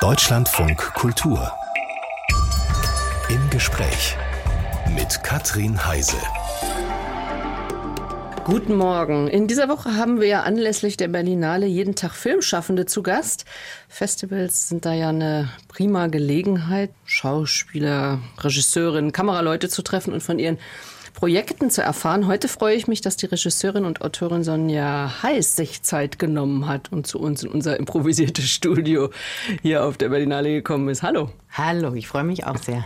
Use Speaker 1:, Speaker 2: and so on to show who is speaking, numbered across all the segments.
Speaker 1: Deutschlandfunk Kultur. Im Gespräch mit Katrin Heise.
Speaker 2: Guten Morgen. In dieser Woche haben wir ja anlässlich der Berlinale jeden Tag Filmschaffende zu Gast. Festivals sind da ja eine prima Gelegenheit, Schauspieler, Regisseurinnen, Kameraleute zu treffen und von ihren Projekten zu erfahren. Heute freue ich mich, dass die Regisseurin und Autorin Sonja Heiß sich Zeit genommen hat und zu uns in unser improvisiertes Studio hier auf der Berlinale gekommen ist. Hallo.
Speaker 3: Hallo, ich freue mich auch sehr.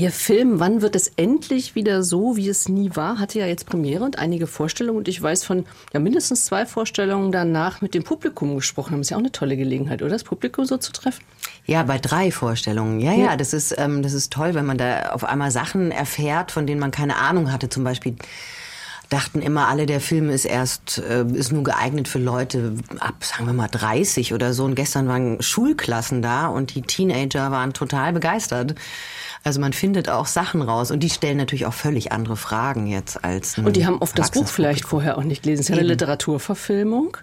Speaker 2: Ihr Film Wann wird es endlich wieder so, wie es nie war, hatte ja jetzt Premiere und einige Vorstellungen. Und ich weiß von ja, mindestens zwei Vorstellungen danach mit dem Publikum gesprochen haben. Ist ja auch eine tolle Gelegenheit, oder? Das Publikum so zu treffen?
Speaker 3: Ja, bei drei Vorstellungen. Ja, ja, ja das, ist, ähm, das ist toll, wenn man da auf einmal Sachen erfährt, von denen man keine Ahnung hatte. Zum Beispiel dachten immer alle, der Film ist erst, äh, ist nur geeignet für Leute ab, sagen wir mal, 30 oder so. Und gestern waren Schulklassen da und die Teenager waren total begeistert. Also man findet auch Sachen raus und die stellen natürlich auch völlig andere Fragen jetzt als.
Speaker 2: Und die haben oft das Buch vielleicht vorher auch nicht gelesen. Es ist ja eine Literaturverfilmung.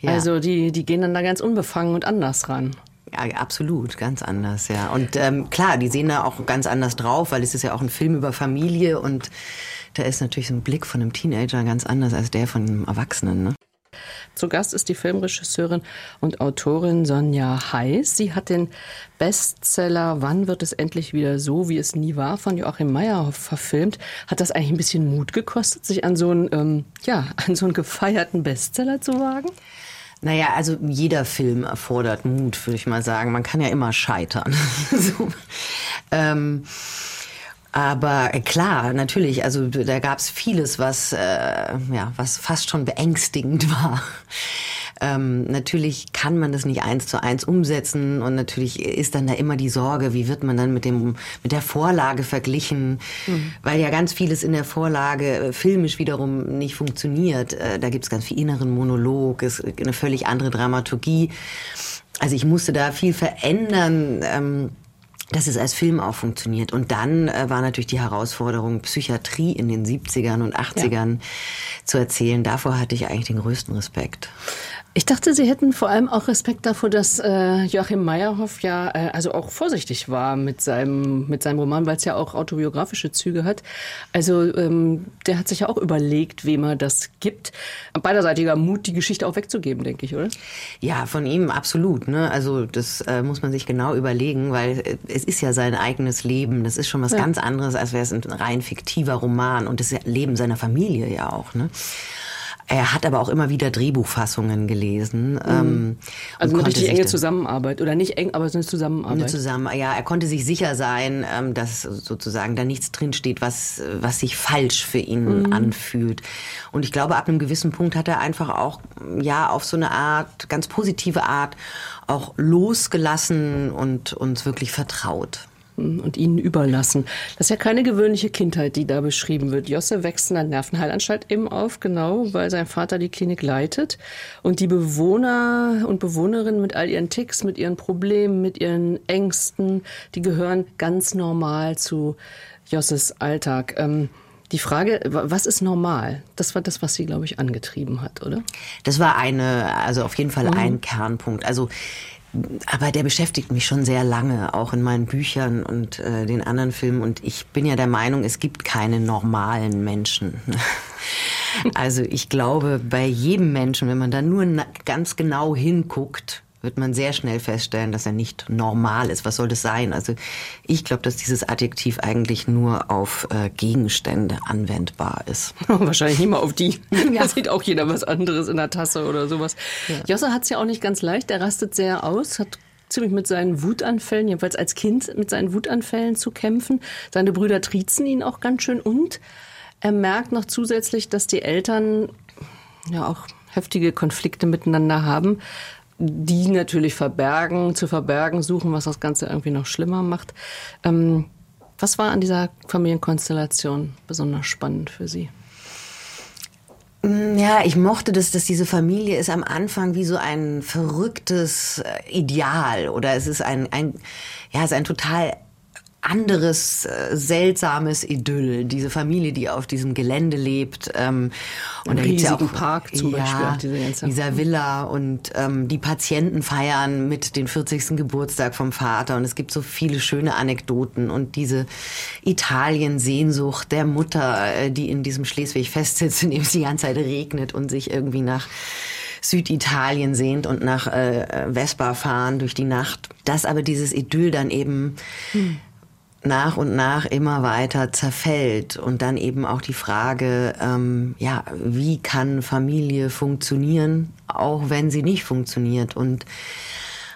Speaker 2: Ja. Also die, die gehen dann da ganz unbefangen und anders ran.
Speaker 3: Ja, absolut, ganz anders, ja. Und ähm, klar, die sehen da auch ganz anders drauf, weil es ist ja auch ein Film über Familie und da ist natürlich so ein Blick von einem Teenager ganz anders als der von einem Erwachsenen. Ne?
Speaker 2: Zu Gast ist die Filmregisseurin und Autorin Sonja Heiß. Sie hat den Bestseller Wann wird es endlich wieder so, wie es nie war von Joachim Meyerhoff verfilmt. Hat das eigentlich ein bisschen Mut gekostet, sich an so einen, ähm, ja, an so einen gefeierten Bestseller zu wagen?
Speaker 3: Naja, also jeder Film erfordert Mut, würde ich mal sagen. Man kann ja immer scheitern. so. ähm, aber äh, klar, natürlich, also da gab es vieles, was, äh, ja, was fast schon beängstigend war. Ähm, natürlich kann man das nicht eins zu eins umsetzen und natürlich ist dann da immer die Sorge, wie wird man dann mit dem mit der Vorlage verglichen, mhm. weil ja ganz vieles in der Vorlage äh, filmisch wiederum nicht funktioniert. Äh, da gibt es ganz viel inneren Monolog, ist eine völlig andere Dramaturgie. Also ich musste da viel verändern. Ähm, dass es als Film auch funktioniert. Und dann äh, war natürlich die Herausforderung, Psychiatrie in den 70ern und 80ern ja. zu erzählen. Davor hatte ich eigentlich den größten Respekt.
Speaker 2: Ich dachte, Sie hätten vor allem auch Respekt davor, dass äh, Joachim Meyerhoff ja äh, also auch vorsichtig war mit seinem, mit seinem Roman, weil es ja auch autobiografische Züge hat. Also ähm, der hat sich ja auch überlegt, wem er das gibt. Beiderseitiger Mut, die Geschichte auch wegzugeben, denke ich, oder?
Speaker 3: Ja, von ihm absolut. Ne? Also das äh, muss man sich genau überlegen, weil äh, es ist ja sein eigenes Leben. Das ist schon was ja. ganz anderes, als wäre es ein rein fiktiver Roman und das Leben seiner Familie ja auch. Ne? Er hat aber auch immer wieder Drehbuchfassungen gelesen. Mhm.
Speaker 2: Ähm, also eine richtig enge Zusammenarbeit oder nicht eng, aber so eine Zusammenarbeit. Eine
Speaker 3: zusammen, ja, er konnte sich sicher sein, ähm, dass sozusagen da nichts drinsteht, was, was sich falsch für ihn mhm. anfühlt. Und ich glaube, ab einem gewissen Punkt hat er einfach auch, ja, auf so eine Art, ganz positive Art, auch losgelassen und uns wirklich vertraut
Speaker 2: und ihnen überlassen. Das ist ja keine gewöhnliche Kindheit, die da beschrieben wird. Josse wächst in der Nervenheilanstalt eben auf, genau, weil sein Vater die Klinik leitet. Und die Bewohner und Bewohnerinnen mit all ihren Ticks, mit ihren Problemen, mit ihren Ängsten, die gehören ganz normal zu Josses Alltag. Ähm, die Frage, was ist normal? Das war das, was sie, glaube ich, angetrieben hat, oder?
Speaker 3: Das war eine, also auf jeden Fall mhm. ein Kernpunkt. Also aber der beschäftigt mich schon sehr lange, auch in meinen Büchern und äh, den anderen Filmen. Und ich bin ja der Meinung, es gibt keine normalen Menschen. also ich glaube, bei jedem Menschen, wenn man da nur ganz genau hinguckt, wird man sehr schnell feststellen, dass er nicht normal ist. Was soll das sein? Also ich glaube, dass dieses Adjektiv eigentlich nur auf äh, Gegenstände anwendbar ist.
Speaker 2: Wahrscheinlich nicht mal auf die. Ja. Da sieht auch jeder was anderes in der Tasse oder sowas. Ja. Josse hat es ja auch nicht ganz leicht. Er rastet sehr aus, hat ziemlich mit seinen Wutanfällen, jedenfalls als Kind mit seinen Wutanfällen zu kämpfen. Seine Brüder triezen ihn auch ganz schön und er merkt noch zusätzlich, dass die Eltern ja auch heftige Konflikte miteinander haben die natürlich verbergen, zu verbergen suchen, was das Ganze irgendwie noch schlimmer macht. Ähm, was war an dieser Familienkonstellation besonders spannend für Sie?
Speaker 3: Mm, ja, ich mochte das, dass diese Familie ist am Anfang wie so ein verrücktes äh, Ideal oder es ist ein, ein ja, es ist ein total anderes äh, seltsames Idyll. Diese Familie, die auf diesem Gelände lebt. Ähm,
Speaker 2: und da gibt's ja auch Park zum
Speaker 3: ja,
Speaker 2: Beispiel. Auch diese ganze,
Speaker 3: dieser Villa und ähm, die Patienten feiern mit den 40. Geburtstag vom Vater und es gibt so viele schöne Anekdoten und diese Italien-Sehnsucht der Mutter, äh, die in diesem Schleswig festsitzt, in dem es die ganze Zeit regnet und sich irgendwie nach Süditalien sehnt und nach äh, Vespa fahren durch die Nacht. Dass aber dieses Idyll dann eben hm nach und nach immer weiter zerfällt und dann eben auch die Frage, ähm, ja, wie kann Familie funktionieren, auch wenn sie nicht funktioniert und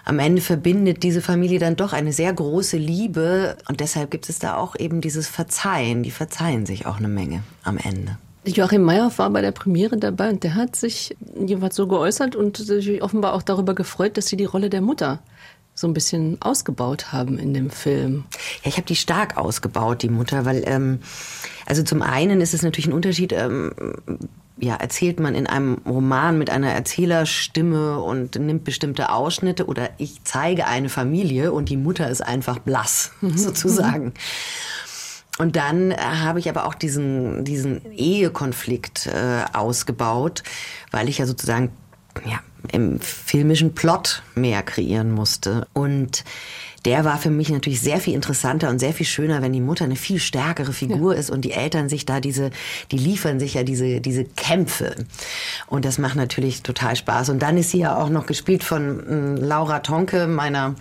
Speaker 3: am Ende verbindet diese Familie dann doch eine sehr große Liebe und deshalb gibt es da auch eben dieses Verzeihen. Die verzeihen sich auch eine Menge am Ende.
Speaker 2: Joachim Meyerhoff war bei der Premiere dabei und der hat sich jeweils so geäußert und sich offenbar auch darüber gefreut, dass sie die Rolle der Mutter so ein bisschen ausgebaut haben in dem Film.
Speaker 3: Ja, ich habe die stark ausgebaut, die Mutter, weil ähm, also zum einen ist es natürlich ein Unterschied. Ähm, ja, erzählt man in einem Roman mit einer Erzählerstimme und nimmt bestimmte Ausschnitte oder ich zeige eine Familie und die Mutter ist einfach blass, sozusagen. Und dann habe ich aber auch diesen, diesen Ehekonflikt äh, ausgebaut, weil ich ja sozusagen ja, im filmischen Plot mehr kreieren musste. Und der war für mich natürlich sehr viel interessanter und sehr viel schöner, wenn die Mutter eine viel stärkere Figur ja. ist und die Eltern sich da diese, die liefern sich ja diese, diese Kämpfe. Und das macht natürlich total Spaß. Und dann ist sie ja auch noch gespielt von äh, Laura Tonke, meiner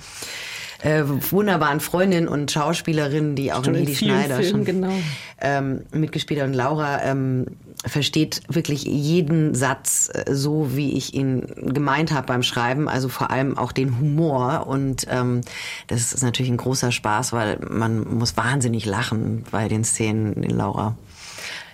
Speaker 3: äh, wunderbaren Freundin und Schauspielerin, die auch schon in Hedi Schneider
Speaker 2: Filmen,
Speaker 3: schon
Speaker 2: genau.
Speaker 3: ähm, mitgespielt hat. Und Laura ähm, versteht wirklich jeden Satz äh, so, wie ich ihn gemeint habe beim Schreiben. Also vor allem auch den Humor. Und ähm, das ist natürlich ein großer Spaß, weil man muss wahnsinnig lachen bei den Szenen, die Laura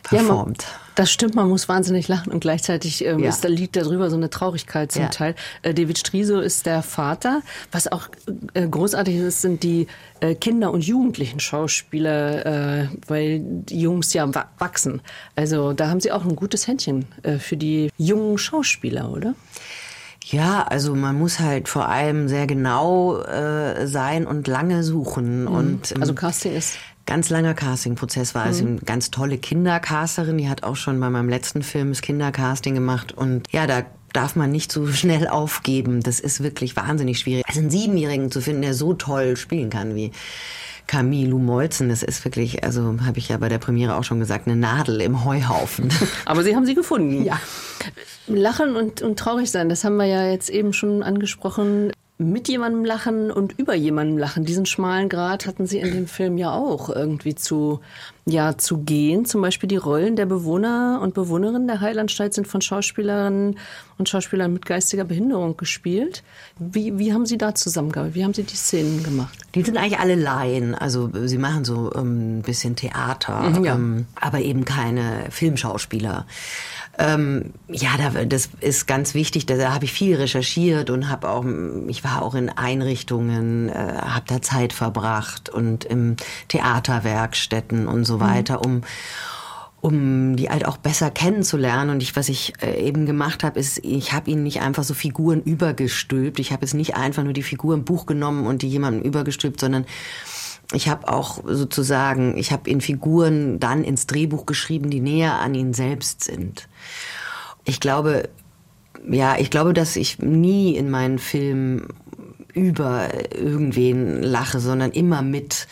Speaker 3: performt.
Speaker 2: Ja, das stimmt, man muss wahnsinnig lachen und gleichzeitig ähm, ja. ist, da liegt darüber so eine Traurigkeit zum ja. Teil. Äh, David Striso ist der Vater. Was auch äh, großartig ist, sind die äh, Kinder- und Jugendlichen Schauspieler, äh, weil die Jungs ja wachsen. Also da haben sie auch ein gutes Händchen äh, für die jungen Schauspieler, oder?
Speaker 3: Ja, also man muss halt vor allem sehr genau äh, sein und lange suchen. Mhm. Und,
Speaker 2: ähm, also Casting ist
Speaker 3: ganz langer Castingprozess war. Also mhm. eine ganz tolle Kindercasterin, die hat auch schon bei meinem letzten Film das Kindercasting gemacht. Und ja, da darf man nicht so schnell aufgeben. Das ist wirklich wahnsinnig schwierig. Also einen Siebenjährigen zu finden, der so toll spielen kann wie Camille Molzen, das ist wirklich, also habe ich ja bei der Premiere auch schon gesagt, eine Nadel im Heuhaufen.
Speaker 2: Aber Sie haben sie gefunden. Ja. Lachen und, und traurig sein, das haben wir ja jetzt eben schon angesprochen mit jemandem lachen und über jemandem lachen. Diesen schmalen Grad hatten sie in dem Film ja auch irgendwie zu, ja, zu gehen. Zum Beispiel die Rollen der Bewohner und Bewohnerinnen der Heilanstalt sind von Schauspielerinnen und Schauspielern mit geistiger Behinderung gespielt. Wie, wie haben Sie da zusammengearbeitet? Wie haben Sie die Szenen gemacht?
Speaker 3: Die sind eigentlich alle Laien. Also sie machen so ähm, ein bisschen Theater, mhm, ja. ähm, aber eben keine Filmschauspieler. Ähm, ja, da, das ist ganz wichtig. Da, da habe ich viel recherchiert und habe auch, ich war auch in Einrichtungen, äh, habe da Zeit verbracht und im Theaterwerkstätten und so mhm. weiter, um um die halt auch besser kennenzulernen. Und ich, was ich äh, eben gemacht habe, ist, ich habe ihnen nicht einfach so Figuren übergestülpt. Ich habe jetzt nicht einfach nur die Figur im Buch genommen und die jemandem übergestülpt, sondern ich habe auch sozusagen, ich habe in Figuren dann ins Drehbuch geschrieben, die näher an ihnen selbst sind. Ich glaube, ja, ich glaube, dass ich nie in meinen Filmen über irgendwen lache, sondern immer mit,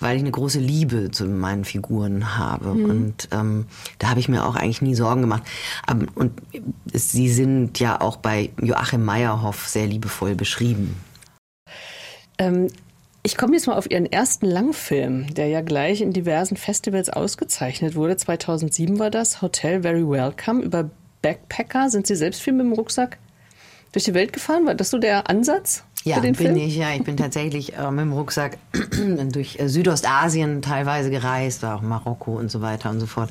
Speaker 3: weil ich eine große Liebe zu meinen Figuren habe. Mhm. Und ähm, da habe ich mir auch eigentlich nie Sorgen gemacht. und sie sind ja auch bei Joachim Meyerhoff sehr liebevoll beschrieben.
Speaker 2: Ähm, ich komme jetzt mal auf Ihren ersten Langfilm, der ja gleich in diversen Festivals ausgezeichnet wurde. 2007 war das, Hotel Very Welcome, über Backpacker. Sind Sie selbst viel mit dem Rucksack durch die Welt gefahren? War das so der Ansatz?
Speaker 3: Ja,
Speaker 2: bin
Speaker 3: Film? ich. Ja, ich bin tatsächlich äh, mit dem Rucksack durch äh, Südostasien teilweise gereist, auch Marokko und so weiter und so fort.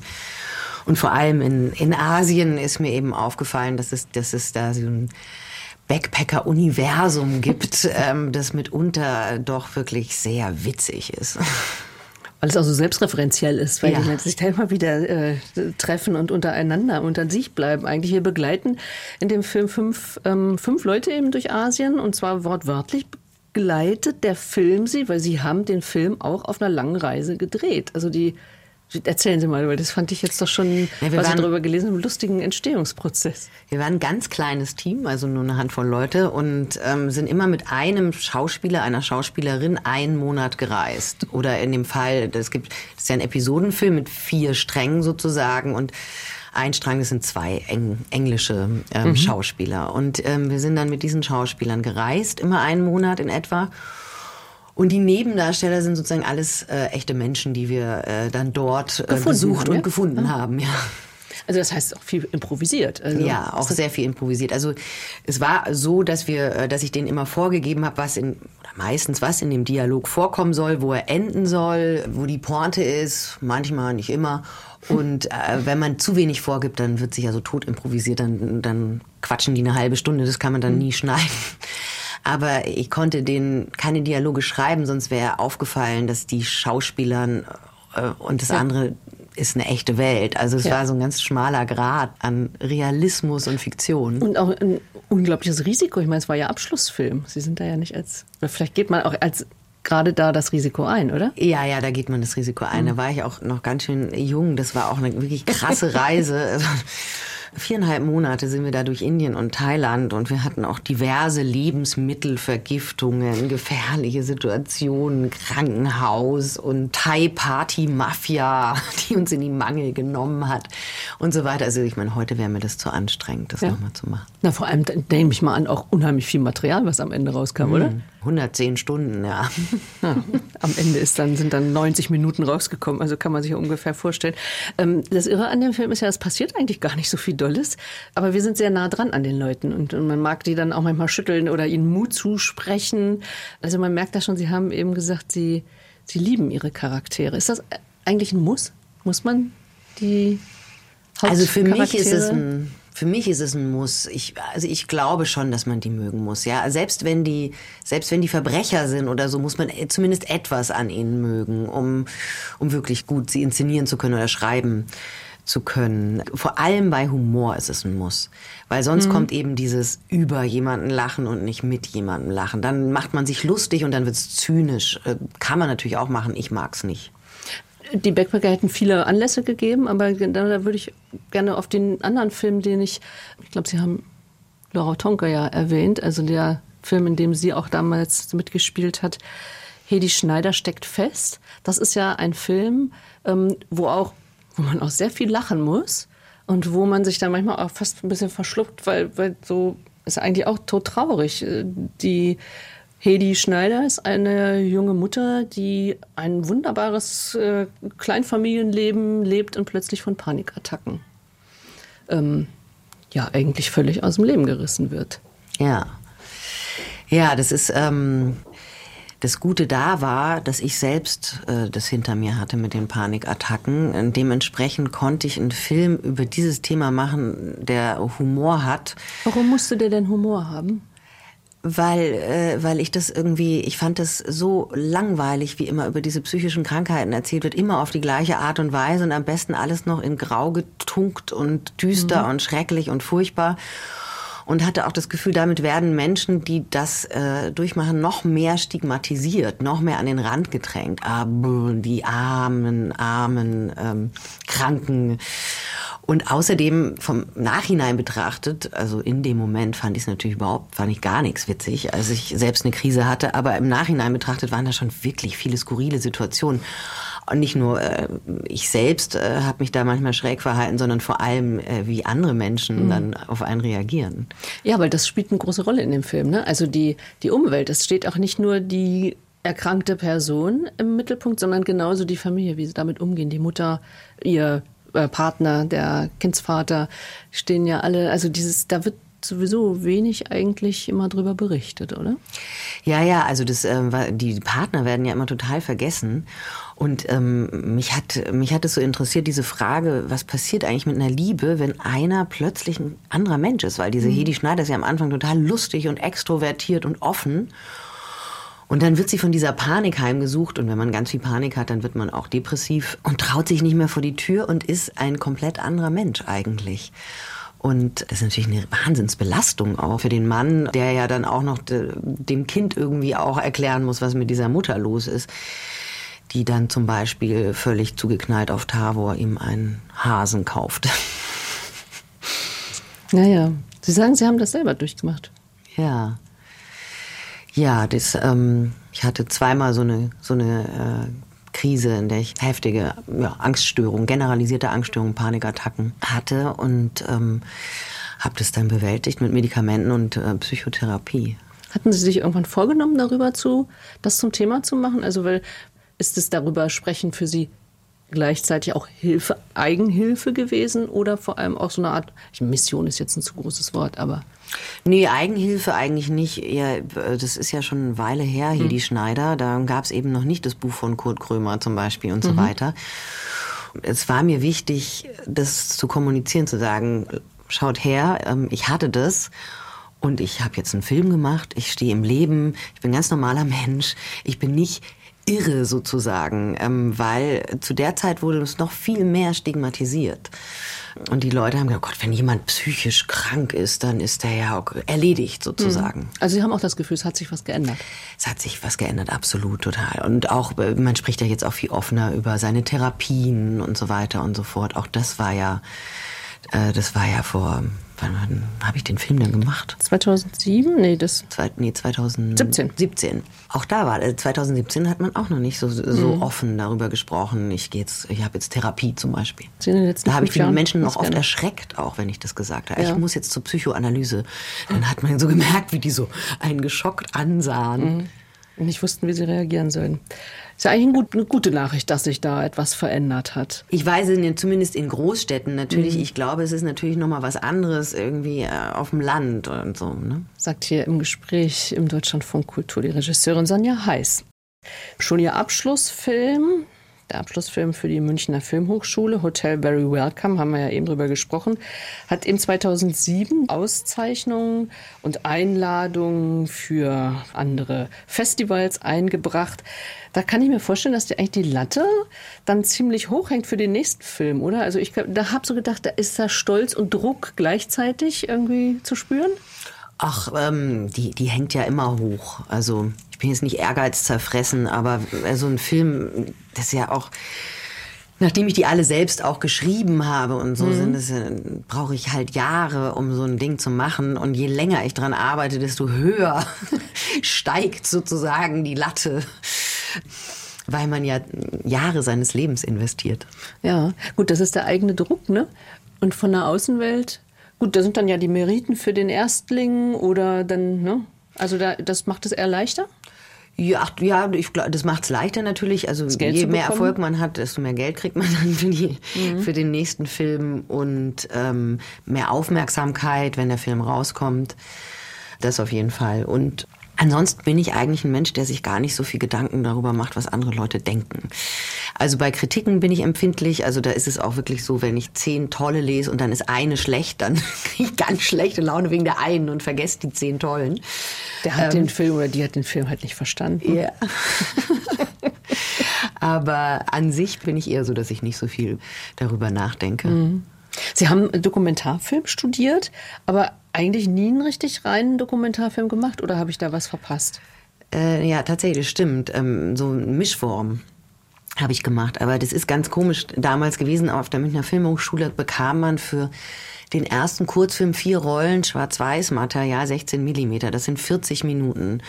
Speaker 3: Und vor allem in, in Asien ist mir eben aufgefallen, dass es, dass es da so ein Backpacker-Universum gibt, ähm, das mitunter doch wirklich sehr witzig ist.
Speaker 2: Weil es auch so selbstreferenziell ist, weil ja. die Menschen sich da immer wieder äh, treffen und untereinander unter sich bleiben. Eigentlich, wir begleiten in dem Film fünf, ähm, fünf Leute eben durch Asien und zwar wortwörtlich begleitet der Film Sie, weil Sie haben den Film auch auf einer langen Reise gedreht. Also die Erzählen Sie mal, weil das fand ich jetzt doch schon, ja, was waren, ich darüber gelesen einen lustigen Entstehungsprozess.
Speaker 3: Wir waren ein ganz kleines Team, also nur eine Handvoll Leute und ähm, sind immer mit einem Schauspieler, einer Schauspielerin einen Monat gereist. Oder in dem Fall, das gibt, das ist ja ein Episodenfilm mit vier Strängen sozusagen und ein Strang, das sind zwei Eng englische ähm, mhm. Schauspieler. Und ähm, wir sind dann mit diesen Schauspielern gereist, immer einen Monat in etwa. Und die Nebendarsteller sind sozusagen alles äh, echte Menschen, die wir äh, dann dort äh, besucht haben, und gefunden ja. haben. Ja.
Speaker 2: Also das heißt auch viel improvisiert. Also
Speaker 3: ja, auch sehr viel improvisiert. Also es war so, dass wir, äh, dass ich denen immer vorgegeben habe, was in oder meistens was in dem Dialog vorkommen soll, wo er enden soll, wo die Pointe ist, manchmal nicht immer. Und äh, wenn man zu wenig vorgibt, dann wird sich ja so tot improvisiert, dann, dann quatschen die eine halbe Stunde, das kann man dann mhm. nie schneiden. Aber ich konnte den keine Dialoge schreiben, sonst wäre aufgefallen, dass die Schauspielern äh, und das ja. andere ist eine echte Welt. Also es ja. war so ein ganz schmaler Grad an Realismus und Fiktion.
Speaker 2: Und auch ein unglaubliches Risiko. Ich meine, es war ja Abschlussfilm. Sie sind da ja nicht als, vielleicht geht man auch als gerade da das Risiko ein, oder?
Speaker 3: Ja, ja, da geht man das Risiko ein. Mhm. Da war ich auch noch ganz schön jung. Das war auch eine wirklich krasse Reise. Viereinhalb Monate sind wir da durch Indien und Thailand und wir hatten auch diverse Lebensmittelvergiftungen, gefährliche Situationen, Krankenhaus und Thai-Party-Mafia, die uns in die Mangel genommen hat und so weiter. Also ich meine, heute wäre mir das zu anstrengend, das ja. nochmal zu machen.
Speaker 2: Na, vor allem nehme ich mal an, auch unheimlich viel Material, was am Ende rauskam, mhm. oder?
Speaker 3: 110 Stunden, ja.
Speaker 2: ja. Am Ende ist dann, sind dann 90 Minuten rausgekommen, also kann man sich ungefähr vorstellen. Ähm, das Irre an dem Film ist ja, es passiert eigentlich gar nicht so viel Dolles, aber wir sind sehr nah dran an den Leuten und, und man mag die dann auch manchmal schütteln oder ihnen Mut zusprechen. Also man merkt da schon, sie haben eben gesagt, sie, sie lieben ihre Charaktere. Ist das eigentlich ein Muss? Muss man die
Speaker 3: Also für mich ist es ein für mich ist es ein Muss. Ich, also ich glaube schon, dass man die mögen muss. Ja, selbst wenn die, selbst wenn die Verbrecher sind oder so, muss man zumindest etwas an ihnen mögen, um, um wirklich gut sie inszenieren zu können oder schreiben zu können. Vor allem bei Humor ist es ein Muss. Weil sonst mhm. kommt eben dieses über jemanden lachen und nicht mit jemandem lachen. Dann macht man sich lustig und dann wird es zynisch. Äh, kann man natürlich auch machen. Ich mag's nicht.
Speaker 2: Die Backpacker hätten viele Anlässe gegeben, aber da würde ich gerne auf den anderen Film, den ich, ich glaube, Sie haben Laura Tonka ja erwähnt, also der Film, in dem sie auch damals mitgespielt hat, Hedi Schneider steckt fest. Das ist ja ein Film, ähm, wo auch, wo man auch sehr viel lachen muss und wo man sich dann manchmal auch fast ein bisschen verschluckt, weil, weil so ist eigentlich auch tot traurig. Äh, die Hedi Schneider ist eine junge Mutter, die ein wunderbares äh, Kleinfamilienleben lebt und plötzlich von Panikattacken ähm, ja eigentlich völlig aus dem Leben gerissen wird.
Speaker 3: Ja, ja, das ist ähm, das Gute da war, dass ich selbst äh, das hinter mir hatte mit den Panikattacken. Und dementsprechend konnte ich einen Film über dieses Thema machen, der Humor hat.
Speaker 2: Warum musste der denn Humor haben?
Speaker 3: Weil, äh, weil ich das irgendwie, ich fand das so langweilig, wie immer über diese psychischen Krankheiten erzählt wird, immer auf die gleiche Art und Weise und am besten alles noch in Grau getunkt und düster mhm. und schrecklich und furchtbar. Und hatte auch das Gefühl, damit werden Menschen, die das äh, durchmachen, noch mehr stigmatisiert, noch mehr an den Rand gedrängt. Aber die armen, armen, ähm, Kranken. Und außerdem vom Nachhinein betrachtet, also in dem Moment fand ich es natürlich überhaupt, fand ich gar nichts witzig, als ich selbst eine Krise hatte, aber im Nachhinein betrachtet waren da schon wirklich viele skurrile Situationen. Und nicht nur äh, ich selbst äh, habe mich da manchmal schräg verhalten, sondern vor allem, äh, wie andere Menschen mhm. dann auf einen reagieren.
Speaker 2: Ja, weil das spielt eine große Rolle in dem Film. Ne? Also die, die Umwelt, es steht auch nicht nur die erkrankte Person im Mittelpunkt, sondern genauso die Familie, wie sie damit umgehen. Die Mutter, ihr äh, Partner, der Kindsvater, stehen ja alle, also dieses, da wird sowieso wenig eigentlich immer drüber berichtet, oder?
Speaker 3: Ja, ja, also das, äh, die Partner werden ja immer total vergessen. Und ähm, mich hat mich hat es so interessiert diese Frage, was passiert eigentlich mit einer Liebe, wenn einer plötzlich ein anderer Mensch ist? Weil diese mhm. Hedi Schneider ist ja am Anfang total lustig und extrovertiert und offen. Und dann wird sie von dieser Panik heimgesucht und wenn man ganz viel Panik hat, dann wird man auch depressiv und traut sich nicht mehr vor die Tür und ist ein komplett anderer Mensch eigentlich. Und das ist natürlich eine Wahnsinnsbelastung auch für den Mann, der ja dann auch noch dem Kind irgendwie auch erklären muss, was mit dieser Mutter los ist, die dann zum Beispiel völlig zugeknallt auf Tavor ihm einen Hasen kauft.
Speaker 2: Naja, Sie sagen, Sie haben das selber durchgemacht.
Speaker 3: Ja. Ja, das, ähm, ich hatte zweimal so eine, so eine äh, Krise, in der ich heftige ja, Angststörungen, generalisierte Angststörungen, Panikattacken hatte und ähm, habe das dann bewältigt mit Medikamenten und äh, Psychotherapie.
Speaker 2: Hatten Sie sich irgendwann vorgenommen, darüber zu, das zum Thema zu machen? Also, weil ist es darüber sprechen für Sie gleichzeitig auch Hilfe, Eigenhilfe gewesen oder vor allem auch so eine Art, Mission ist jetzt ein zu großes Wort, aber.
Speaker 3: Nee, Eigenhilfe eigentlich nicht. Eher, das ist ja schon eine Weile her, hier hm. die Schneider. Da gab es eben noch nicht das Buch von Kurt Krömer zum Beispiel und mhm. so weiter. Es war mir wichtig, das zu kommunizieren, zu sagen, schaut her, ähm, ich hatte das und ich habe jetzt einen Film gemacht, ich stehe im Leben, ich bin ganz normaler Mensch, ich bin nicht irre sozusagen, ähm, weil zu der Zeit wurde es noch viel mehr stigmatisiert. Und die Leute haben gesagt, oh Gott, wenn jemand psychisch krank ist, dann ist der ja auch erledigt sozusagen. Mhm.
Speaker 2: Also Sie haben auch das Gefühl, es hat sich was geändert.
Speaker 3: Es hat sich was geändert, absolut, total. Und auch, äh, man spricht ja jetzt auch viel offener über seine Therapien und so weiter und so fort. Auch das war ja, äh, das war ja vor wann, habe ich den Film denn gemacht?
Speaker 2: 2007? Nee, das.
Speaker 3: Zwei, nee, 2017. 17. Auch da war, 2017 äh, hat man auch noch nicht so, so mhm. offen darüber gesprochen. Ich gehe jetzt, ich habe jetzt Therapie zum Beispiel. Da habe ich die Menschen noch oft erschreckt, auch wenn ich das gesagt habe. Ja. Ich muss jetzt zur Psychoanalyse. Dann hat man so gemerkt, wie die so einen geschockt ansahen.
Speaker 2: Mhm. Und nicht wussten, wie sie reagieren sollen. Ist ja eigentlich eine gute Nachricht, dass sich da etwas verändert hat.
Speaker 3: Ich weiß es zumindest in Großstädten natürlich. Mhm. Ich glaube, es ist natürlich noch mal was anderes irgendwie äh, auf dem Land und so. Ne?
Speaker 2: Sagt hier im Gespräch im Deutschlandfunk Kultur die Regisseurin Sonja Heiß. Schon ihr Abschlussfilm, der Abschlussfilm für die Münchner Filmhochschule, Hotel Very Welcome, haben wir ja eben drüber gesprochen, hat im 2007 Auszeichnungen und Einladungen für andere Festivals eingebracht. Da kann ich mir vorstellen, dass dir eigentlich die Latte dann ziemlich hoch hängt für den nächsten Film, oder? Also ich da habe so gedacht, da ist da Stolz und Druck gleichzeitig irgendwie zu spüren.
Speaker 3: Ach, ähm, die, die hängt ja immer hoch. Also ich bin jetzt nicht Ehrgeiz zerfressen, aber äh, so ein Film, das ist ja auch, nachdem ich die alle selbst auch geschrieben habe und so, mhm. sind äh, brauche ich halt Jahre, um so ein Ding zu machen. Und je länger ich dran arbeite, desto höher steigt sozusagen die Latte. Weil man ja Jahre seines Lebens investiert.
Speaker 2: Ja, gut, das ist der eigene Druck, ne? Und von der Außenwelt Gut, da sind dann ja die Meriten für den Erstling oder dann, ne? Also da, das macht es eher leichter?
Speaker 3: Ja, ja ich glaub, das macht es leichter natürlich. Also je mehr Erfolg man hat, desto mehr Geld kriegt man dann für, die, mhm. für den nächsten Film und ähm, mehr Aufmerksamkeit, wenn der Film rauskommt. Das auf jeden Fall. Und Ansonsten bin ich eigentlich ein Mensch, der sich gar nicht so viel Gedanken darüber macht, was andere Leute denken. Also bei Kritiken bin ich empfindlich. Also da ist es auch wirklich so, wenn ich zehn tolle lese und dann ist eine schlecht, dann kriege ich ganz schlechte Laune wegen der einen und vergesse die zehn tollen.
Speaker 2: Der hat ähm, den Film oder die hat den Film halt nicht verstanden.
Speaker 3: Ja. Aber an sich bin ich eher so, dass ich nicht so viel darüber nachdenke. Mhm.
Speaker 2: Sie haben Dokumentarfilm studiert, aber eigentlich nie einen richtig reinen Dokumentarfilm gemacht oder habe ich da was verpasst?
Speaker 3: Äh, ja, tatsächlich, stimmt. Ähm, so eine Mischform habe ich gemacht. Aber das ist ganz komisch damals gewesen. Auf der Münchner Filmhochschule bekam man für den ersten Kurzfilm vier Rollen Schwarz-Weiß-Material, 16 Millimeter. Das sind 40 Minuten.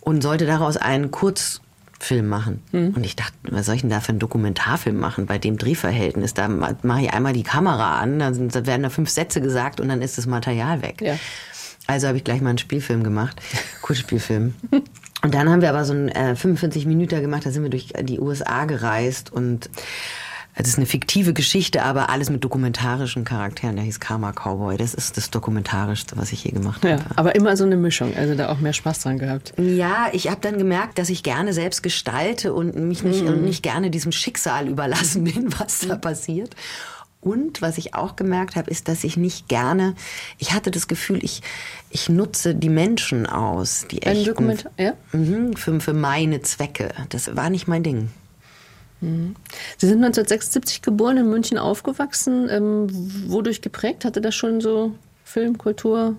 Speaker 3: Und sollte daraus einen Kurz Film machen. Mhm. Und ich dachte, was soll ich denn da für einen Dokumentarfilm machen bei dem Drehverhältnis? Da mache ich einmal die Kamera an, dann werden da fünf Sätze gesagt und dann ist das Material weg. Ja. Also habe ich gleich mal einen Spielfilm gemacht, Kurzspielfilm. und dann haben wir aber so einen äh, 45 Minuten gemacht, da sind wir durch die USA gereist und es ist eine fiktive Geschichte, aber alles mit dokumentarischen Charakteren. Der hieß Karma Cowboy. Das ist das Dokumentarischste, was ich je gemacht ja, habe.
Speaker 2: Aber immer so eine Mischung, also da auch mehr Spaß dran gehabt.
Speaker 3: Ja, ich habe dann gemerkt, dass ich gerne selbst gestalte und mich nicht, mhm. und nicht gerne diesem Schicksal überlassen bin, was da passiert. Und was ich auch gemerkt habe, ist, dass ich nicht gerne, ich hatte das Gefühl, ich, ich nutze die Menschen aus, die
Speaker 2: echten, Ein Dokumentar, ja?
Speaker 3: Mhm, für, für meine Zwecke. Das war nicht mein Ding.
Speaker 2: Sie sind 1976 geboren, in München aufgewachsen. Ähm, wodurch geprägt? Hatte das schon so Film, Kultur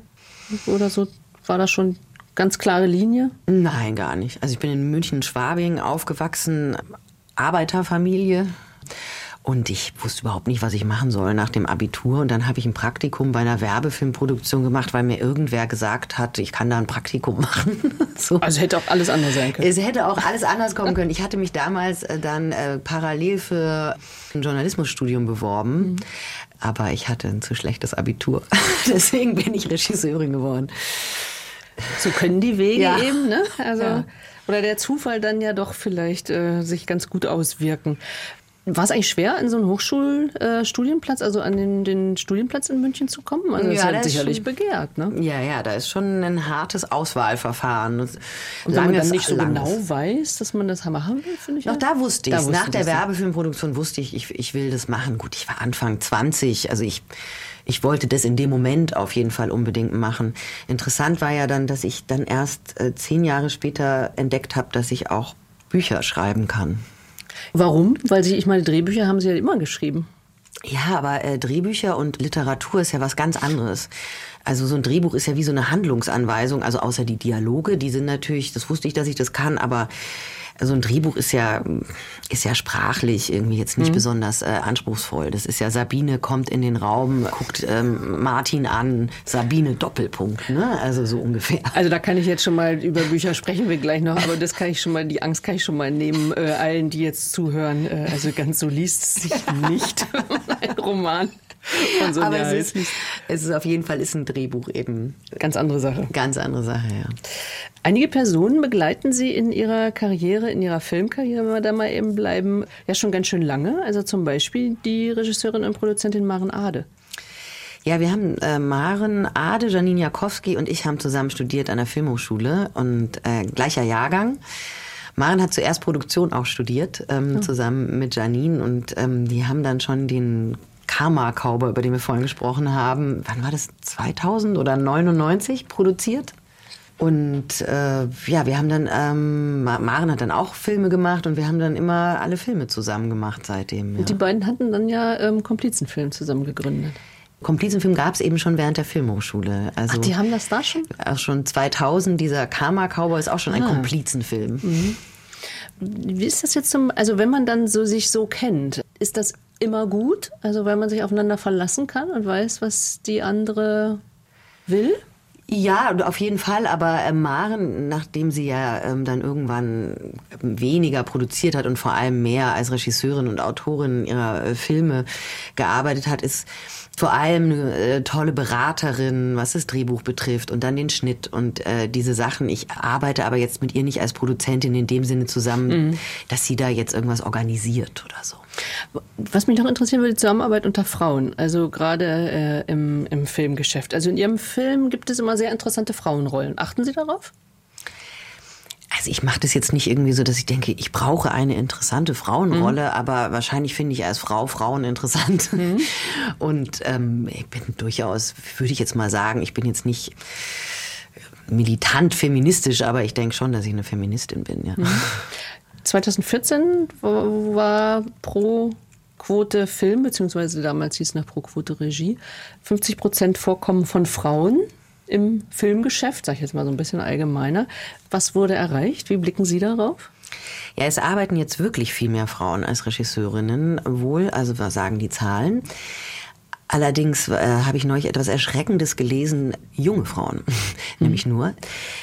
Speaker 2: oder so? War das schon ganz klare Linie?
Speaker 3: Nein, gar nicht. Also ich bin in München-Schwabing aufgewachsen, Arbeiterfamilie. Und ich wusste überhaupt nicht, was ich machen soll nach dem Abitur. Und dann habe ich ein Praktikum bei einer Werbefilmproduktion gemacht, weil mir irgendwer gesagt hat, ich kann da ein Praktikum machen.
Speaker 2: so. Also hätte auch alles anders sein können.
Speaker 3: Es hätte auch alles anders kommen können. Ich hatte mich damals äh, dann äh, parallel für ein Journalismusstudium beworben. Mhm. Aber ich hatte ein zu schlechtes Abitur. Deswegen bin ich Regisseurin geworden.
Speaker 2: So können die Wege ja. eben, ne? Also, ja. Oder der Zufall dann ja doch vielleicht äh, sich ganz gut auswirken. War es eigentlich schwer, in so einen Hochschulstudienplatz, äh, also an den, den, Studienplatz in München zu kommen? Also ja, das ist sicherlich schon, begehrt, ne?
Speaker 3: Ja, ja, da ist schon ein hartes Auswahlverfahren. Und
Speaker 2: wenn man dann nicht so langes. genau weiß, dass man das machen will, finde ich.
Speaker 3: Noch da wusste ich es. Nach der Werbefilmproduktion wusste ich, ich, ich will das machen. Gut, ich war Anfang 20, also ich ich wollte das in dem Moment auf jeden Fall unbedingt machen. Interessant war ja dann, dass ich dann erst äh, zehn Jahre später entdeckt habe, dass ich auch Bücher schreiben kann.
Speaker 2: Warum? Weil Sie, ich meine, Drehbücher haben Sie ja immer geschrieben.
Speaker 3: Ja, aber äh, Drehbücher und Literatur ist ja was ganz anderes. Also so ein Drehbuch ist ja wie so eine Handlungsanweisung, also außer die Dialoge, die sind natürlich, das wusste ich, dass ich das kann, aber so ein Drehbuch ist ja, ist ja sprachlich irgendwie jetzt nicht mhm. besonders äh, anspruchsvoll. Das ist ja Sabine kommt in den Raum, guckt ähm, Martin an, Sabine Doppelpunkt, ne? Also so ungefähr.
Speaker 2: Also da kann ich jetzt schon mal über Bücher sprechen wir gleich noch, aber das kann ich schon mal, die Angst kann ich schon mal nehmen, äh, allen, die jetzt zuhören. Äh, also ganz so liest es sich nicht, ein Roman.
Speaker 3: Von so Aber es ist, es ist auf jeden Fall ist ein Drehbuch eben.
Speaker 2: Ganz andere Sache.
Speaker 3: Ganz andere Sache, ja.
Speaker 2: Einige Personen begleiten Sie in Ihrer Karriere, in Ihrer Filmkarriere, wenn wir da mal eben bleiben, ja schon ganz schön lange. Also zum Beispiel die Regisseurin und Produzentin Maren Ade.
Speaker 3: Ja, wir haben äh, Maren Ade, Janine Jakowski und ich haben zusammen studiert an der Filmhochschule und äh, gleicher Jahrgang. Maren hat zuerst Produktion auch studiert, ähm, oh. zusammen mit Janine und ähm, die haben dann schon den Karma-Cowboy, über den wir vorhin gesprochen haben, wann war das? 2000 oder 99 produziert? Und äh, ja, wir haben dann, ähm, Maren hat dann auch Filme gemacht und wir haben dann immer alle Filme zusammen gemacht seitdem. Ja.
Speaker 2: Und die beiden hatten dann ja ähm, Komplizenfilm zusammen gegründet.
Speaker 3: Komplizenfilm gab es eben schon während der Filmhochschule.
Speaker 2: Also Ach, die haben das da schon?
Speaker 3: Auch schon 2000, dieser Karma Cowboy ist auch schon ah. ein Komplizenfilm. Mhm.
Speaker 2: Wie ist das jetzt zum, also wenn man dann so sich so kennt, ist das immer gut? Also weil man sich aufeinander verlassen kann und weiß, was die andere will?
Speaker 3: Ja, auf jeden Fall. Aber äh, Maren, nachdem sie ja ähm, dann irgendwann weniger produziert hat und vor allem mehr als Regisseurin und Autorin ihrer äh, Filme gearbeitet hat, ist vor allem eine äh, tolle Beraterin, was das Drehbuch betrifft und dann den Schnitt und äh, diese Sachen. Ich arbeite aber jetzt mit ihr nicht als Produzentin in dem Sinne zusammen, mhm. dass sie da jetzt irgendwas organisiert oder so.
Speaker 2: Was mich noch interessieren würde, die Zusammenarbeit unter Frauen, also gerade äh, im, im Filmgeschäft. Also in Ihrem Film gibt es immer sehr interessante Frauenrollen. Achten Sie darauf?
Speaker 3: Also ich mache das jetzt nicht irgendwie so, dass ich denke, ich brauche eine interessante Frauenrolle, mhm. aber wahrscheinlich finde ich als Frau Frauen interessant. Mhm. Und ähm, ich bin durchaus, würde ich jetzt mal sagen, ich bin jetzt nicht militant feministisch, aber ich denke schon, dass ich eine Feministin bin. Ja. Mhm.
Speaker 2: 2014 war pro Quote Film, beziehungsweise damals hieß es noch pro Quote Regie, 50 Prozent Vorkommen von Frauen im Filmgeschäft, sage ich jetzt mal so ein bisschen allgemeiner. Was wurde erreicht? Wie blicken Sie darauf?
Speaker 3: Ja, es arbeiten jetzt wirklich viel mehr Frauen als Regisseurinnen, wohl, also was sagen die Zahlen. Allerdings äh, habe ich neulich etwas Erschreckendes gelesen, junge Frauen, nämlich nur.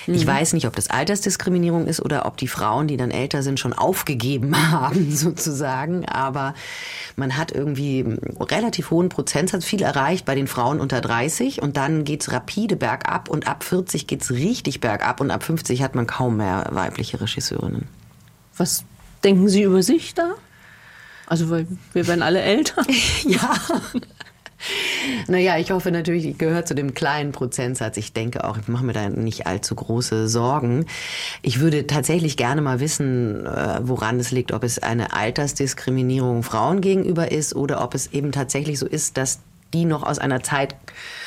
Speaker 3: Mhm. Ich weiß nicht, ob das Altersdiskriminierung ist oder ob die Frauen, die dann älter sind, schon aufgegeben haben, sozusagen. Aber man hat irgendwie relativ hohen Prozentsatz, viel erreicht bei den Frauen unter 30 und dann geht's rapide bergab und ab 40 geht's richtig bergab und ab 50 hat man kaum mehr weibliche Regisseurinnen.
Speaker 2: Was denken Sie über sich da? Also, weil wir werden alle älter.
Speaker 3: ja. Naja, ich hoffe natürlich, ich gehöre zu dem kleinen Prozentsatz. Ich denke auch, ich mache mir da nicht allzu große Sorgen. Ich würde tatsächlich gerne mal wissen, äh, woran es liegt, ob es eine Altersdiskriminierung Frauen gegenüber ist oder ob es eben tatsächlich so ist, dass die noch aus einer Zeit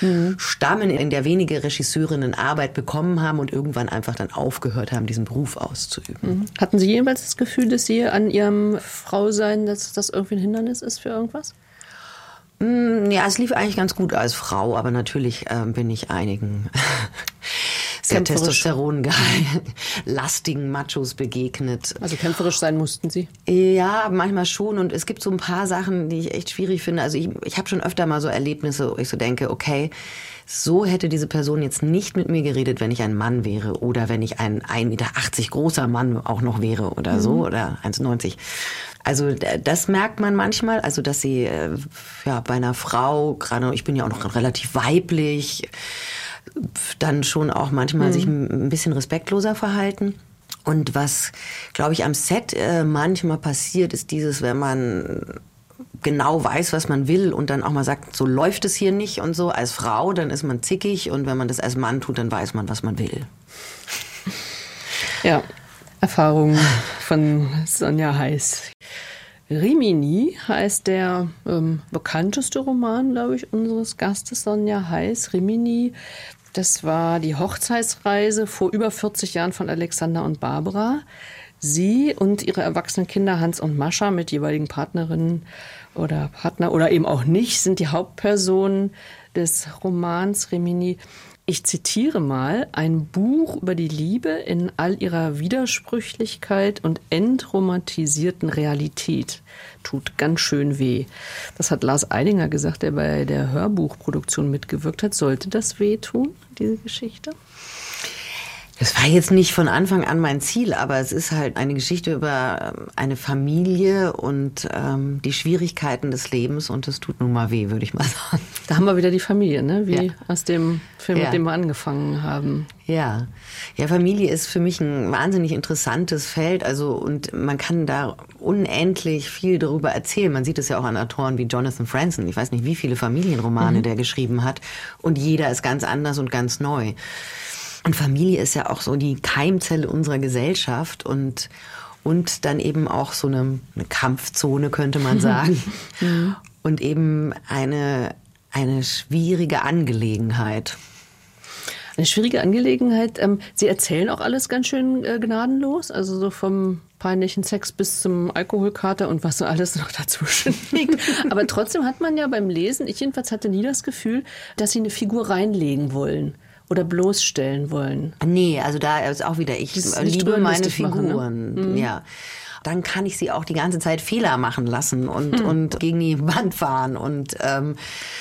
Speaker 3: mhm. stammen, in der wenige Regisseurinnen Arbeit bekommen haben und irgendwann einfach dann aufgehört haben, diesen Beruf auszuüben. Mhm.
Speaker 2: Hatten Sie jemals das Gefühl, dass Sie an Ihrem Frausein, dass das irgendwie ein Hindernis ist für irgendwas?
Speaker 3: Mm, ja, es lief eigentlich ganz gut als Frau, aber natürlich äh, bin ich einigen sehr testosteron-lastigen Machos begegnet.
Speaker 2: Also kämpferisch sein mussten Sie?
Speaker 3: Ja, manchmal schon. Und es gibt so ein paar Sachen, die ich echt schwierig finde. Also ich, ich habe schon öfter mal so Erlebnisse, wo ich so denke, okay, so hätte diese Person jetzt nicht mit mir geredet, wenn ich ein Mann wäre oder wenn ich ein 1,80 Meter großer Mann auch noch wäre oder mhm. so oder 1,90. Also das merkt man manchmal, also dass sie äh, ja bei einer Frau, gerade ich bin ja auch noch relativ weiblich, dann schon auch manchmal mhm. sich ein bisschen respektloser verhalten. Und was, glaube ich, am Set äh, manchmal passiert, ist dieses, wenn man genau weiß, was man will und dann auch mal sagt, so läuft es hier nicht und so. Als Frau, dann ist man zickig und wenn man das als Mann tut, dann weiß man, was man will.
Speaker 2: Ja, Erfahrung von Sonja Heiß. Rimini heißt der ähm, bekannteste Roman, glaube ich, unseres Gastes Sonja Heiß. Rimini, das war die Hochzeitsreise vor über 40 Jahren von Alexander und Barbara. Sie und ihre erwachsenen Kinder Hans und Mascha mit jeweiligen Partnerinnen oder Partner oder eben auch nicht sind die Hauptpersonen des Romans Rimini. Ich zitiere mal ein Buch über die Liebe in all ihrer Widersprüchlichkeit und entromantisierten Realität. Tut ganz schön weh. Das hat Lars Eidinger gesagt, der bei der Hörbuchproduktion mitgewirkt hat. Sollte das wehtun, diese Geschichte?
Speaker 3: Das war jetzt nicht von Anfang an mein Ziel, aber es ist halt eine Geschichte über ähm, eine Familie und ähm, die Schwierigkeiten des Lebens und es tut nun mal weh, würde ich mal sagen.
Speaker 2: Da haben wir wieder die Familie, ne? Wie ja. aus dem Film, ja. mit dem wir angefangen haben.
Speaker 3: Ja. Ja, Familie ist für mich ein wahnsinnig interessantes Feld, also und man kann da unendlich viel darüber erzählen. Man sieht es ja auch an Autoren wie Jonathan Franzen. Ich weiß nicht, wie viele Familienromane mhm. der geschrieben hat und jeder ist ganz anders und ganz neu. Und Familie ist ja auch so die Keimzelle unserer Gesellschaft und, und dann eben auch so eine, eine Kampfzone, könnte man sagen. Mhm. und eben eine, eine schwierige Angelegenheit.
Speaker 2: Eine schwierige Angelegenheit. Ähm, Sie erzählen auch alles ganz schön äh, gnadenlos, also so vom peinlichen Sex bis zum Alkoholkater und was so alles noch dazwischen liegt. Aber trotzdem hat man ja beim Lesen, ich jedenfalls hatte nie das Gefühl, dass Sie eine Figur reinlegen wollen oder bloßstellen wollen.
Speaker 3: Nee, also da ist auch wieder, ich liebe meine Figuren. Machen, ne? mhm. Ja dann kann ich sie auch die ganze Zeit Fehler machen lassen und, hm. und gegen die Wand fahren und ähm,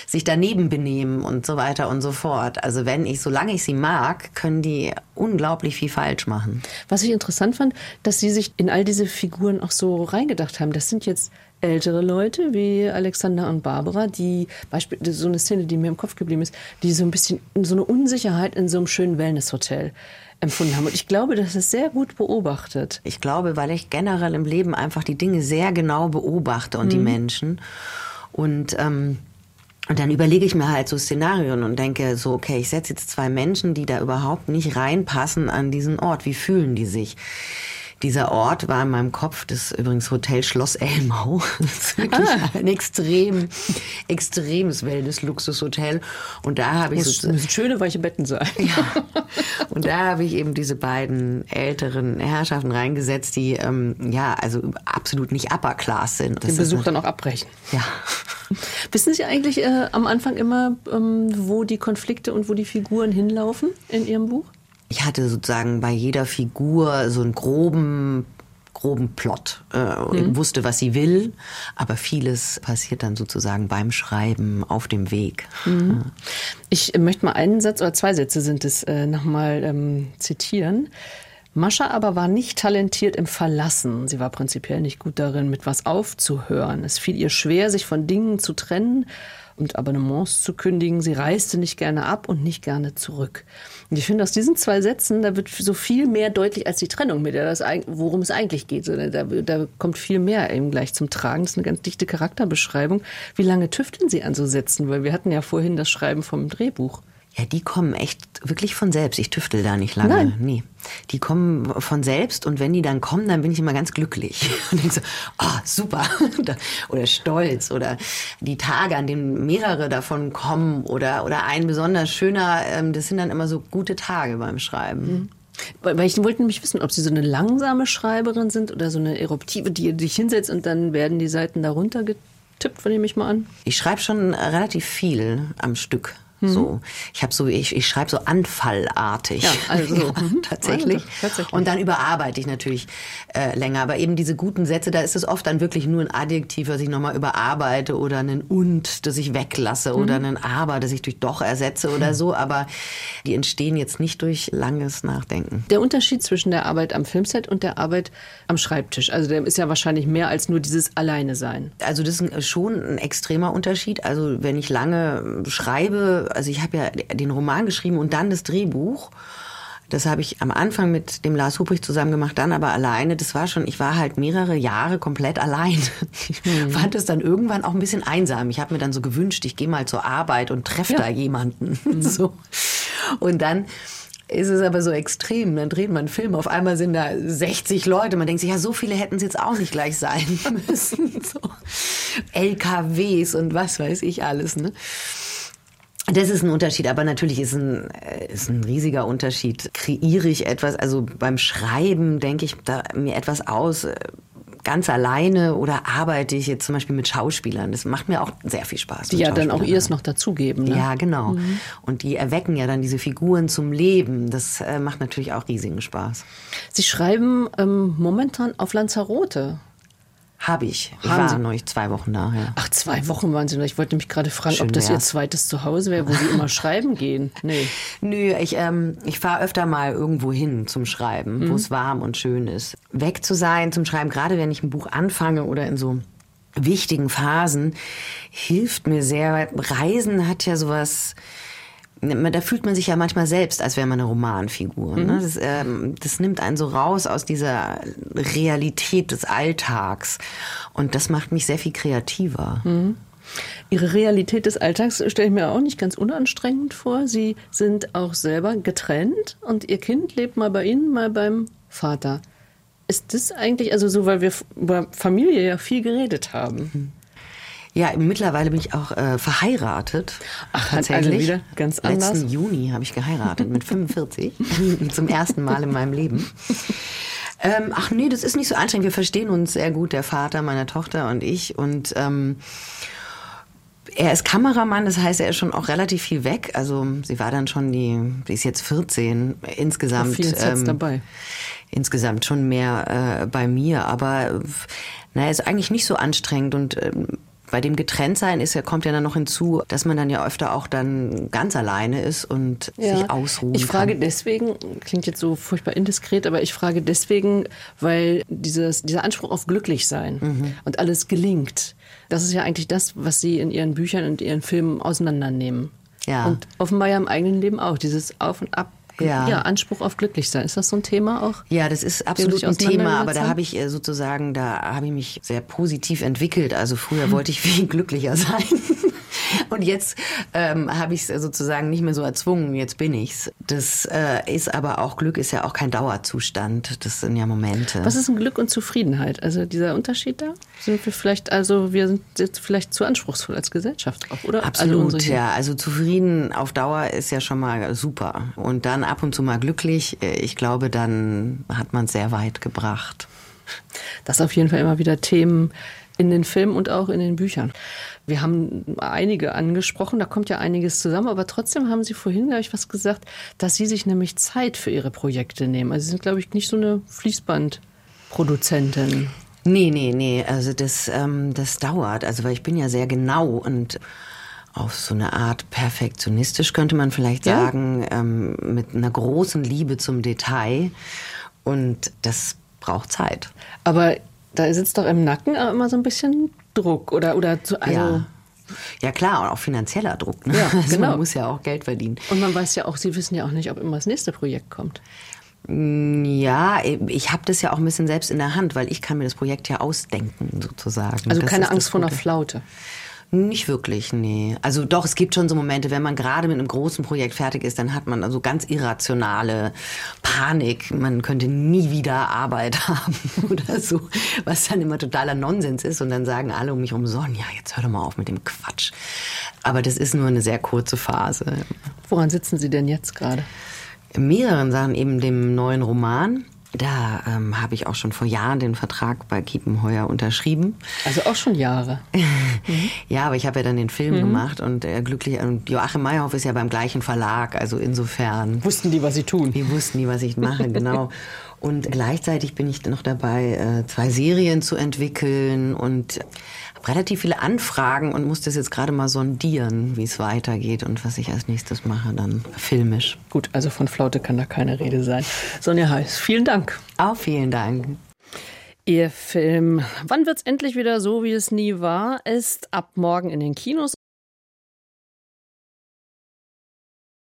Speaker 3: sich daneben benehmen und so weiter und so fort. Also wenn ich, solange ich sie mag, können die unglaublich viel falsch machen.
Speaker 2: Was ich interessant fand, dass sie sich in all diese Figuren auch so reingedacht haben. Das sind jetzt ältere Leute wie Alexander und Barbara, die Beispiel so eine Szene, die mir im Kopf geblieben ist, die so ein bisschen so eine Unsicherheit in so einem schönen Wellnesshotel empfunden haben. Und ich glaube, das ist sehr gut beobachtet.
Speaker 3: Ich glaube, weil ich generell im Leben einfach die Dinge sehr genau beobachte und mhm. die Menschen. Und ähm, und dann überlege ich mir halt so Szenarien und denke so, okay, ich setze jetzt zwei Menschen, die da überhaupt nicht reinpassen an diesen Ort. Wie fühlen die sich? Dieser Ort war in meinem Kopf, das übrigens Hotel Schloss Elmau. Das ist wirklich ah. ein extrem, extremes Wellness-Luxushotel. Und da habe ich
Speaker 2: so schöne weiche Betten sein.
Speaker 3: Ja. Und da habe ich eben diese beiden älteren Herrschaften reingesetzt, die ähm, ja also absolut nicht Upper Class sind.
Speaker 2: Das Den Besuch dann auch abbrechen.
Speaker 3: Ja.
Speaker 2: Wissen Sie eigentlich äh, am Anfang immer, ähm, wo die Konflikte und wo die Figuren hinlaufen in Ihrem Buch?
Speaker 3: Ich hatte sozusagen bei jeder Figur so einen groben groben Plot. Äh, mhm. Wusste, was sie will, aber vieles passiert dann sozusagen beim Schreiben auf dem Weg.
Speaker 2: Mhm. Ich möchte mal einen Satz oder zwei Sätze sind es äh, nochmal ähm, zitieren. Mascha aber war nicht talentiert im Verlassen. Sie war prinzipiell nicht gut darin, mit was aufzuhören. Es fiel ihr schwer, sich von Dingen zu trennen und Abonnements zu kündigen. Sie reiste nicht gerne ab und nicht gerne zurück. Und ich finde, aus diesen zwei Sätzen, da wird so viel mehr deutlich als die Trennung, mit der das, worum es eigentlich geht. Da, da kommt viel mehr eben gleich zum Tragen. Das ist eine ganz dichte Charakterbeschreibung. Wie lange tüfteln Sie an so Sätzen? Weil wir hatten ja vorhin das Schreiben vom Drehbuch.
Speaker 3: Ja, die kommen echt wirklich von selbst. Ich tüftel da nicht lange.
Speaker 2: Nein.
Speaker 3: Nee. Die kommen von selbst und wenn die dann kommen, dann bin ich immer ganz glücklich. Und denke so, ah, super. oder stolz. Oder die Tage, an denen mehrere davon kommen oder, oder ein besonders schöner, ähm, das sind dann immer so gute Tage beim Schreiben.
Speaker 2: Mhm. Weil ich wollte nämlich wissen, ob Sie so eine langsame Schreiberin sind oder so eine eruptive, die sich hinsetzt und dann werden die Seiten darunter getippt, nehme ich mal an.
Speaker 3: Ich schreibe schon relativ viel am Stück. Mhm. So, ich habe so, ich, ich schreibe so anfallartig.
Speaker 2: Ja, also ja,
Speaker 3: tatsächlich.
Speaker 2: Also, tatsächlich.
Speaker 3: Und dann überarbeite ich natürlich äh, länger. Aber eben diese guten Sätze, da ist es oft dann wirklich nur ein Adjektiv, was ich nochmal überarbeite oder ein und, das ich weglasse mhm. oder ein aber, das ich durch doch ersetze oder so. Aber die entstehen jetzt nicht durch langes Nachdenken.
Speaker 2: Der Unterschied zwischen der Arbeit am Filmset und der Arbeit am Schreibtisch, also der ist ja wahrscheinlich mehr als nur dieses Alleine sein.
Speaker 3: Also das ist schon ein extremer Unterschied. Also wenn ich lange schreibe, also ich habe ja den Roman geschrieben und dann das Drehbuch. Das habe ich am Anfang mit dem Lars Hubrich zusammen gemacht, dann aber alleine. Das war schon, ich war halt mehrere Jahre komplett allein. Ich mhm. fand es dann irgendwann auch ein bisschen einsam. Ich habe mir dann so gewünscht, ich gehe mal zur Arbeit und treffe ja. da jemanden. Mhm. So. Und dann ist es aber so extrem. Dann dreht man einen Film, auf einmal sind da 60 Leute. Man denkt sich, ja, so viele hätten es jetzt auch nicht gleich sein müssen. So. LKWs und was weiß ich alles. Ne? Das ist ein Unterschied, aber natürlich ist ein, äh, ist ein riesiger Unterschied. Kreiere ich etwas, also beim Schreiben denke ich da mir etwas aus, äh, ganz alleine oder arbeite ich jetzt zum Beispiel mit Schauspielern. Das macht mir auch sehr viel Spaß.
Speaker 2: Die ja dann auch ihr es noch dazugeben. Ne?
Speaker 3: Ja, genau. Mhm. Und die erwecken ja dann diese Figuren zum Leben. Das äh, macht natürlich auch riesigen Spaß.
Speaker 2: Sie schreiben ähm, momentan auf Lanzarote.
Speaker 3: Habe ich. Ich
Speaker 2: Haben
Speaker 3: war
Speaker 2: Sie?
Speaker 3: neulich zwei Wochen da. Ja.
Speaker 2: Ach, zwei Wochen waren Sie noch. Ich wollte mich gerade fragen,
Speaker 3: Schön
Speaker 2: ob das Ihr
Speaker 3: wär's.
Speaker 2: zweites Zuhause wäre, wo Sie immer schreiben gehen. Nee.
Speaker 3: Nö, ich, ähm, ich fahre öfter mal irgendwo hin zum Schreiben, wo es warm und schön ist. Weg zu sein zum Schreiben, gerade wenn ich ein Buch anfange oder in so wichtigen Phasen, hilft mir sehr. Reisen hat ja sowas. Da fühlt man sich ja manchmal selbst, als wäre man eine Romanfigur. Ne? Das, ähm, das nimmt einen so raus aus dieser Realität des Alltags. Und das macht mich sehr viel kreativer.
Speaker 2: Ihre Realität des Alltags stelle ich mir auch nicht ganz unanstrengend vor. Sie sind auch selber getrennt und Ihr Kind lebt mal bei Ihnen, mal beim Vater. Ist das eigentlich, also so, weil wir über Familie ja viel geredet haben.
Speaker 3: Ja, mittlerweile bin ich auch äh, verheiratet.
Speaker 2: Ach,
Speaker 3: tatsächlich.
Speaker 2: also wieder ganz anders.
Speaker 3: Letzten Juni habe ich geheiratet mit 45. Zum ersten Mal in meinem Leben. Ähm, ach nee, das ist nicht so anstrengend. Wir verstehen uns sehr gut, der Vater meiner Tochter und ich. Und ähm, er ist Kameramann, das heißt, er ist schon auch relativ viel weg. Also sie war dann schon die, die ist jetzt 14 insgesamt.
Speaker 2: Viel Sets dabei.
Speaker 3: Insgesamt schon mehr äh, bei mir, aber naja, ist eigentlich nicht so anstrengend und ähm, bei dem Getrenntsein ist ja, kommt ja dann noch hinzu, dass man dann ja öfter auch dann ganz alleine ist und sich ausruhen
Speaker 2: Ich frage
Speaker 3: kann.
Speaker 2: deswegen, klingt jetzt so furchtbar indiskret, aber ich frage deswegen, weil dieses, dieser Anspruch auf Glücklichsein
Speaker 3: Mhm.
Speaker 2: und alles gelingt, das ist ja eigentlich das, was Sie in Ihren Büchern und Ihren Filmen auseinandernehmen.
Speaker 3: Ja.
Speaker 2: Und offenbar ja im eigenen Leben auch, dieses Auf und Ab.
Speaker 3: Ja.
Speaker 2: Anspruch auf Glücklichsein. Ist das so ein Thema auch?
Speaker 3: Ja, das ist absolut ein Thema, aber da habe ich äh, sozusagen, da habe ich mich sehr positiv entwickelt. Also früher wollte ich viel glücklicher sein. Und jetzt ähm, habe ich es sozusagen nicht mehr so erzwungen, jetzt bin ich's. Das äh, ist aber auch, Glück ist ja auch kein Dauerzustand, das sind ja Momente.
Speaker 2: Was ist ein Glück und Zufriedenheit? Also dieser Unterschied da? Sind wir vielleicht, also wir sind jetzt vielleicht zu anspruchsvoll als Gesellschaft auch, oder?
Speaker 3: Absolut,
Speaker 2: Alle unsere hier.
Speaker 3: ja. Also zufrieden auf Dauer ist ja schon mal super. Und dann ab und zu mal glücklich, äh, ich glaube, dann hat man es sehr weit gebracht.
Speaker 2: Das auf jeden Fall immer wieder Themen in den Filmen und auch in den Büchern. Wir haben einige angesprochen, da kommt ja einiges zusammen, aber trotzdem haben Sie vorhin, glaube ich, was gesagt, dass Sie sich nämlich Zeit für Ihre Projekte nehmen. Also Sie sind, glaube ich, nicht so eine Fließbandproduzentin.
Speaker 3: Nee, nee, nee. Also das, ähm, das dauert. Also weil ich bin ja sehr genau und auf so eine Art perfektionistisch könnte man vielleicht
Speaker 2: Ja.
Speaker 3: sagen, ähm, mit einer großen Liebe zum Detail. Und das braucht Zeit.
Speaker 2: Aber da sitzt doch im Nacken auch immer so ein bisschen Druck oder, oder zu, also.
Speaker 3: ja. Ja klar, und auch finanzieller Druck. Ne?
Speaker 2: Ja,
Speaker 3: also
Speaker 2: genau.
Speaker 3: Man muss ja auch Geld verdienen.
Speaker 2: Und man weiß ja auch, Sie wissen ja auch nicht, ob immer das nächste Projekt kommt.
Speaker 3: Ja, ich habe das ja auch ein bisschen selbst in der Hand, weil ich kann mir das Projekt ja ausdenken sozusagen.
Speaker 2: Also
Speaker 3: Das
Speaker 2: keine Angst vor einer. Flaute.
Speaker 3: Nicht wirklich, nee. Also doch, es gibt schon so Momente, wenn man gerade mit einem großen Projekt fertig ist, dann hat man also ganz irrationale Panik. Man könnte nie wieder Arbeit haben oder so, was dann immer totaler Nonsens ist. Und dann sagen alle um mich herum, Sonja, jetzt hör doch mal auf mit dem Quatsch. Aber das ist nur eine sehr kurze Phase.
Speaker 2: Woran sitzen Sie denn jetzt gerade?
Speaker 3: In mehreren Sachen, eben dem neuen Roman da ähm, habe ich auch schon vor Jahren den Vertrag bei Kiepenheuer unterschrieben.
Speaker 2: Also auch schon Jahre.
Speaker 3: mhm. Ja, aber ich habe ja dann den Film mhm. gemacht und äh, glücklich und Joachim Meyerhoff ist ja beim gleichen Verlag, also insofern
Speaker 2: wussten die, was sie tun.
Speaker 3: Die wussten die, was ich mache, genau. Und gleichzeitig bin ich noch dabei, äh, zwei Serien zu entwickeln und habe relativ viele Anfragen und muss das jetzt gerade mal sondieren, wie es weitergeht und was ich als nächstes mache, dann filmisch.
Speaker 2: Gut, also von Flaute kann da keine Rede sein. Sonja Heiß, vielen Dank.
Speaker 3: Auch vielen Dank.
Speaker 2: Ihr Film Wann wird's endlich wieder so, wie es nie war, ist ab morgen in den Kinos